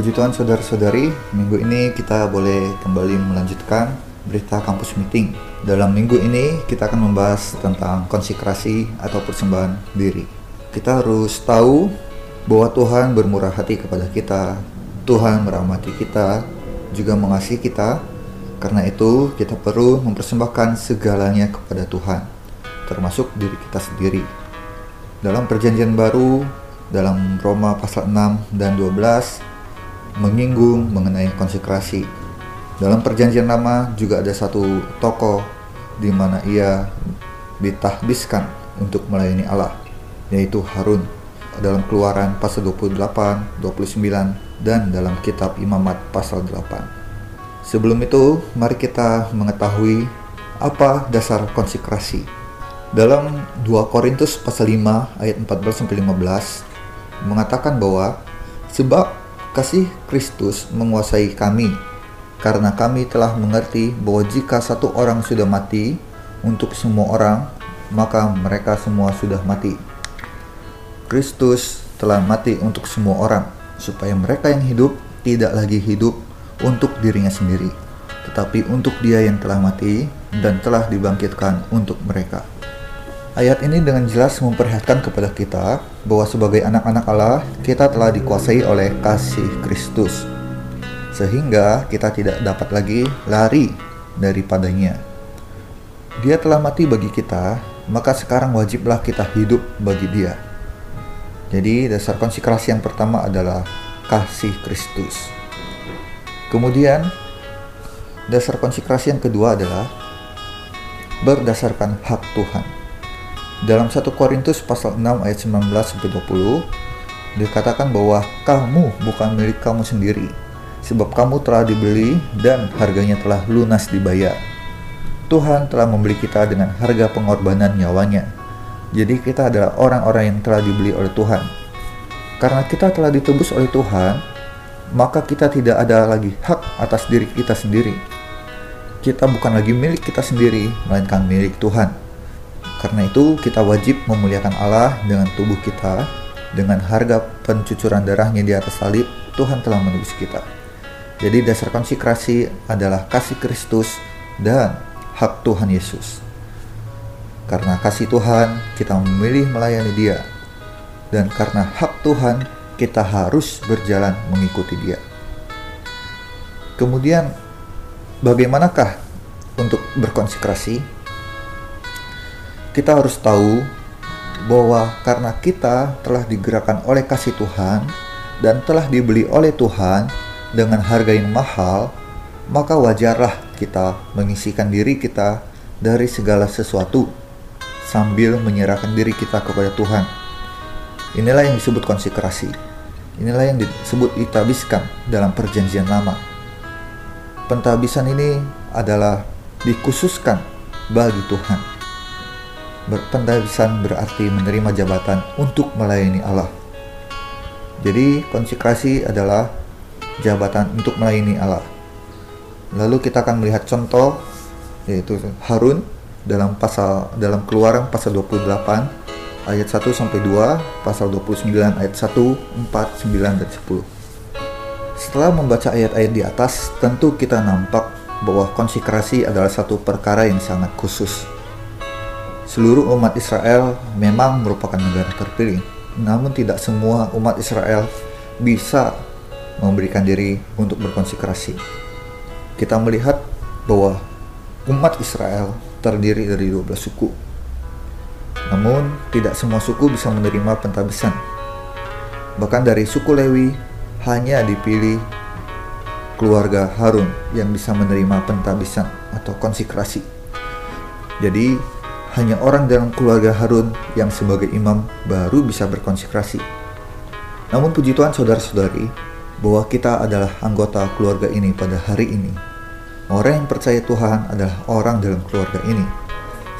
Puji Tuhan saudara-saudari, minggu ini kita boleh kembali melanjutkan berita kampus meeting. Dalam minggu ini kita akan membahas tentang konsekrasi atau persembahan diri. Kita harus tahu bahwa Tuhan bermurah hati kepada kita, Tuhan merahmati kita, juga mengasihi kita. Karena itu kita perlu mempersembahkan segalanya kepada Tuhan, termasuk diri kita sendiri. Dalam perjanjian baru, dalam Roma pasal 6 dan 12, menyinggung mengenai konsekrasi. Dalam perjanjian lama juga ada satu tokoh di mana ia ditahbiskan untuk melayani Allah, yaitu Harun. Dalam keluaran pasal 28, 29, dan dalam kitab imamat pasal 8. Sebelum itu, mari kita mengetahui apa dasar konsekrasi. Dalam 2 Korintus pasal 5 ayat 14 sampai 15 mengatakan bahwa sebab kasih Kristus menguasai kami, karena kami telah mengerti bahwa jika satu orang sudah mati untuk semua orang, maka mereka semua sudah mati. Kristus telah mati untuk semua orang, supaya mereka yang hidup tidak lagi hidup untuk dirinya sendiri, tetapi untuk Dia yang telah mati dan telah dibangkitkan untuk mereka. Ayat ini dengan jelas memperlihatkan kepada kita bahwa sebagai anak-anak Allah, kita telah dikuasai oleh kasih Kristus. Sehingga kita tidak dapat lagi lari daripadanya. Dia telah mati bagi kita, maka sekarang wajiblah kita hidup bagi dia. Jadi dasar konsekrasi yang pertama adalah kasih Kristus. Kemudian dasar konsekrasi yang kedua adalah berdasarkan hak Tuhan. Dalam 1 Korintus pasal 6 ayat 19 sampai 20 dikatakan bahwa kamu bukan milik kamu sendiri sebab kamu telah dibeli dan harganya telah lunas dibayar. Tuhan telah membeli kita dengan harga pengorbanan nyawanya. Jadi kita adalah orang-orang yang telah dibeli oleh Tuhan. Karena kita telah ditebus oleh Tuhan, maka kita tidak ada lagi hak atas diri kita sendiri. Kita bukan lagi milik kita sendiri, melainkan milik Tuhan. Karena itu kita wajib memuliakan Allah dengan tubuh kita, dengan harga pencucuran darahnya di atas salib, Tuhan telah menebus kita. Jadi dasar konsekrasi adalah kasih Kristus dan hak Tuhan Yesus. Karena kasih Tuhan, kita memilih melayani Dia. Dan karena hak Tuhan, kita harus berjalan mengikuti Dia. Kemudian, bagaimanakah untuk berkonsekrasi? Kita harus tahu bahwa karena kita telah digerakkan oleh kasih Tuhan dan telah dibeli oleh Tuhan dengan harga yang mahal, maka wajarlah kita mengisikan diri kita dari segala sesuatu sambil menyerahkan diri kita kepada Tuhan. Inilah yang disebut konsekrasi. Inilah yang disebut ditabiskan dalam perjanjian lama. Pentabisan ini adalah dikhususkan bagi Tuhan Berpentabisan berarti menerima jabatan untuk melayani Allah. Jadi konsekrasi adalah jabatan untuk melayani Allah. Lalu kita akan melihat contoh yaitu Harun dalam pasal dalam Keluaran pasal 28 ayat 1 sampai 2, pasal 29 ayat 1, 4, 9 dan 10. Setelah membaca ayat-ayat di atas, tentu kita nampak bahwa konsekrasi adalah satu perkara yang sangat khusus Seluruh umat Israel memang merupakan negara terpilih, namun tidak semua umat Israel bisa memberikan diri untuk berkonsekrasi. Kita melihat bahwa umat Israel terdiri dari 12 suku. Namun, tidak semua suku bisa menerima pentabisan. Bahkan dari suku Lewi hanya dipilih keluarga Harun yang bisa menerima pentabisan atau konsekrasi. Jadi, hanya orang dalam keluarga Harun yang sebagai imam baru bisa berkonsekrasi. Namun puji Tuhan saudara-saudari, bahwa kita adalah anggota keluarga ini pada hari ini. Orang yang percaya Tuhan adalah orang dalam keluarga ini.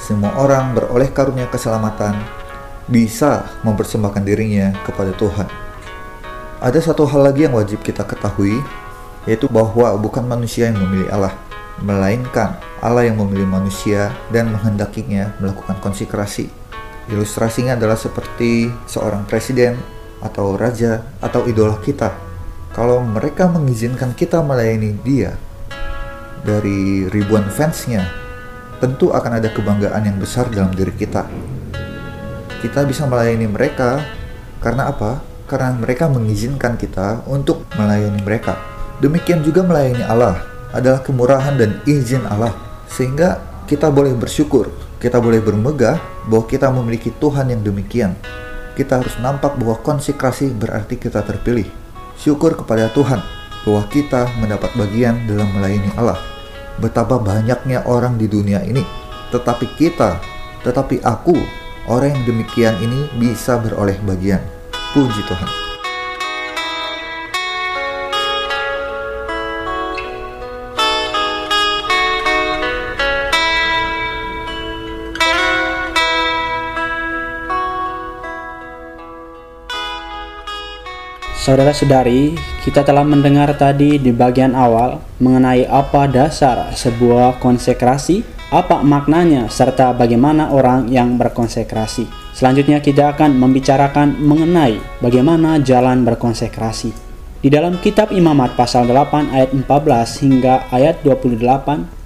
Semua orang beroleh karunia keselamatan bisa mempersembahkan dirinya kepada Tuhan. Ada satu hal lagi yang wajib kita ketahui, yaitu bahwa bukan manusia yang memilih Allah, melainkan Allah yang memilih manusia dan menghendakinya melakukan konsekrasi. Ilustrasinya adalah seperti seorang presiden atau raja atau idola kita kalau mereka mengizinkan kita melayani dia dari ribuan fansnya, tentu akan ada kebanggaan yang besar dalam diri kita. Kita bisa melayani mereka karena apa? Karena mereka mengizinkan kita untuk melayani mereka. Demikian juga melayani Allah adalah kemurahan dan izin Allah, sehingga kita boleh bersyukur, kita boleh bermegah bahwa kita memiliki Tuhan yang demikian. Kita harus nampak bahwa konsekrasi berarti kita terpilih. Syukur kepada Tuhan bahwa kita mendapat bagian dalam melayani Allah. Betapa banyaknya orang di dunia ini, tetapi kita, tetapi aku, orang yang demikian ini bisa beroleh bagian. Puji Tuhan. Saudara-saudari, kita telah mendengar tadi di bagian awal mengenai apa dasar sebuah konsekrasi, apa maknanya, serta bagaimana orang yang berkonsekrasi. Selanjutnya kita akan membicarakan mengenai bagaimana jalan berkonsekrasi. Di dalam kitab Imamat pasal 8 ayat 14 hingga ayat 28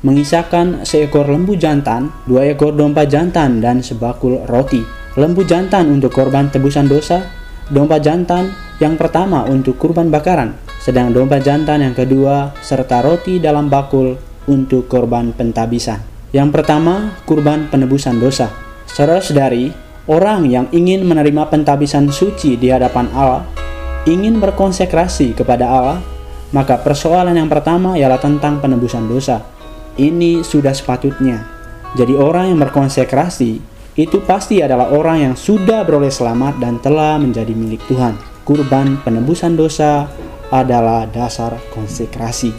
mengisahkan seekor lembu jantan, dua ekor domba jantan dan sebakul roti. Lembu jantan untuk korban tebusan dosa, domba jantan yang pertama untuk kurban bakaran, sedang domba jantan yang kedua serta roti dalam bakul untuk korban pentabisan. Yang pertama, kurban penebusan dosa. Saudara-saudari, orang yang ingin menerima pentabisan suci di hadapan Allah, ingin berkonsekrasi kepada Allah, maka persoalan yang pertama ialah tentang penebusan dosa. Ini sudah sepatutnya. Jadi orang yang berkonsekrasi itu pasti adalah orang yang sudah beroleh selamat dan telah menjadi milik Tuhan kurban penebusan dosa adalah dasar konsekrasi.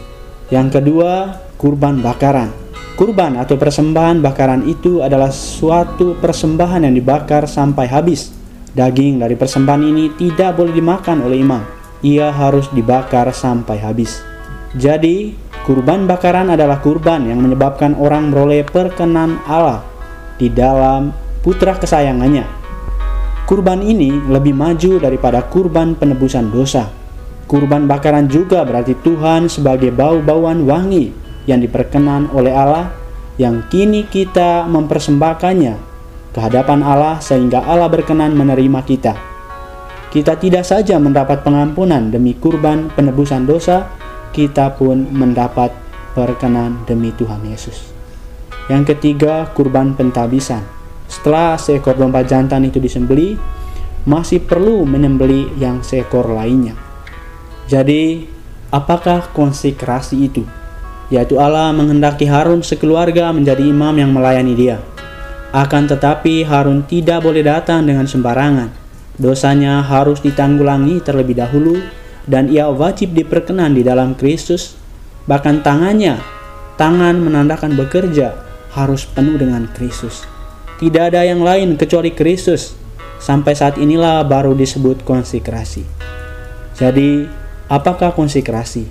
Yang kedua, kurban bakaran. Kurban atau persembahan bakaran itu adalah suatu persembahan yang dibakar sampai habis. Daging dari persembahan ini tidak boleh dimakan oleh imam. Ia harus dibakar sampai habis. Jadi, kurban bakaran adalah kurban yang menyebabkan orang meroleh perkenan Allah di dalam putra kesayangannya Kurban ini lebih maju daripada kurban penebusan dosa. Kurban bakaran juga berarti Tuhan sebagai bau-bauan wangi yang diperkenan oleh Allah yang kini kita mempersembahkannya ke hadapan Allah sehingga Allah berkenan menerima kita. Kita tidak saja mendapat pengampunan demi kurban penebusan dosa, kita pun mendapat perkenan demi Tuhan Yesus. Yang ketiga, kurban pentabisan. Setelah seekor domba jantan itu disembeli, masih perlu menyembeli yang seekor lainnya. Jadi, apakah konsekrasi itu? Yaitu Allah menghendaki Harun sekeluarga menjadi imam yang melayani dia. Akan tetapi Harun tidak boleh datang dengan sembarangan. Dosanya harus ditanggulangi terlebih dahulu dan ia wajib diperkenan di dalam Kristus. Bahkan tangannya, tangan menandakan bekerja, harus penuh dengan Kristus. Tidak ada yang lain kecuali Kristus. Sampai saat inilah baru disebut konsekrasi. Jadi, apakah konsekrasi?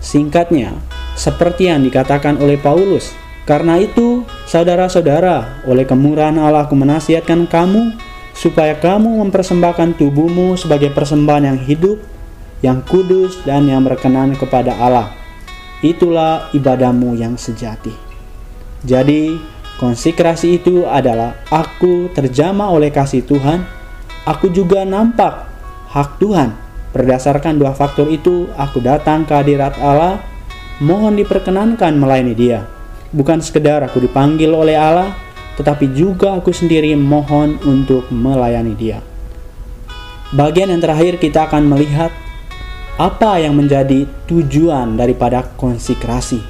Singkatnya, seperti yang dikatakan oleh Paulus, karena itu, saudara-saudara, oleh kemurahan Allah aku menasihatkan kamu supaya kamu mempersembahkan tubuhmu sebagai persembahan yang hidup, yang kudus dan yang berkenan kepada Allah. Itulah ibadahmu yang sejati. Jadi, Konsekrasi itu adalah aku terjamah oleh kasih Tuhan, aku juga nampak hak Tuhan. Berdasarkan dua faktor itu, aku datang ke hadirat Allah, mohon diperkenankan melayani dia. Bukan sekedar aku dipanggil oleh Allah, tetapi juga aku sendiri mohon untuk melayani dia. Bagian yang terakhir kita akan melihat apa yang menjadi tujuan daripada konsekrasi.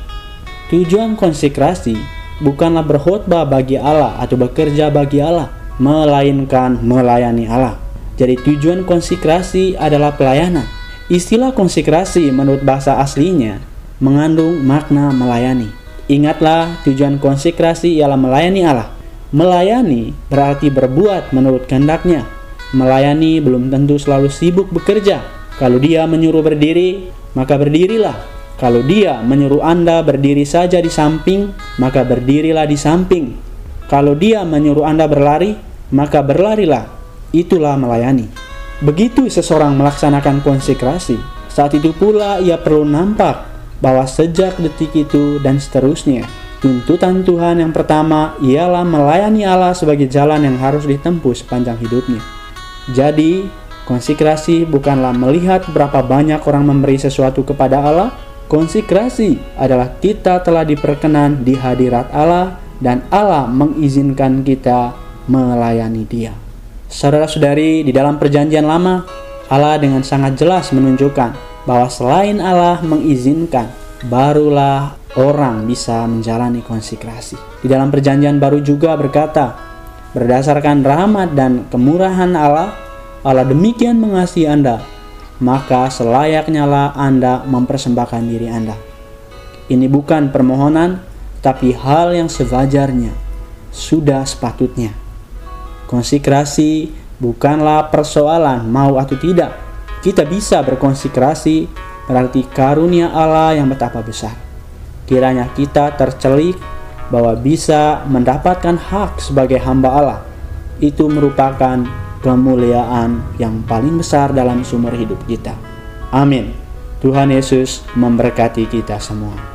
Tujuan konsekrasi bukanlah berkhutbah bagi Allah atau bekerja bagi Allah, melainkan melayani Allah. Jadi tujuan konsekrasi adalah pelayanan. Istilah konsekrasi menurut bahasa aslinya mengandung makna melayani. Ingatlah tujuan konsekrasi ialah melayani Allah. Melayani berarti berbuat menurut kehendaknya. Melayani belum tentu selalu sibuk bekerja. Kalau dia menyuruh berdiri, maka berdirilah kalau dia menyuruh Anda berdiri saja di samping, maka berdirilah di samping. Kalau dia menyuruh Anda berlari, maka berlarilah. Itulah melayani. Begitu seseorang melaksanakan konsekrasi, saat itu pula ia perlu nampak bahwa sejak detik itu dan seterusnya, tuntutan Tuhan yang pertama ialah melayani Allah sebagai jalan yang harus ditempuh sepanjang hidupnya. Jadi, konsekrasi bukanlah melihat berapa banyak orang memberi sesuatu kepada Allah. Konsekrasi adalah kita telah diperkenan di hadirat Allah dan Allah mengizinkan kita melayani Dia. Saudara-saudari, di dalam Perjanjian Lama, Allah dengan sangat jelas menunjukkan bahwa selain Allah mengizinkan, barulah orang bisa menjalani konsekrasi. Di dalam Perjanjian Baru juga berkata, berdasarkan rahmat dan kemurahan Allah, Allah demikian mengasihi Anda, maka selayaknya lah Anda mempersembahkan diri Anda. Ini bukan permohonan, tapi hal yang sewajarnya, sudah sepatutnya. Konsekrasi bukanlah persoalan mau atau tidak. Kita bisa berkonsekrasi berarti karunia Allah yang betapa besar. Kiranya kita tercelik bahwa bisa mendapatkan hak sebagai hamba Allah. Itu merupakan kemuliaan yang paling besar dalam sumber hidup kita. Amin. Tuhan Yesus memberkati kita semua.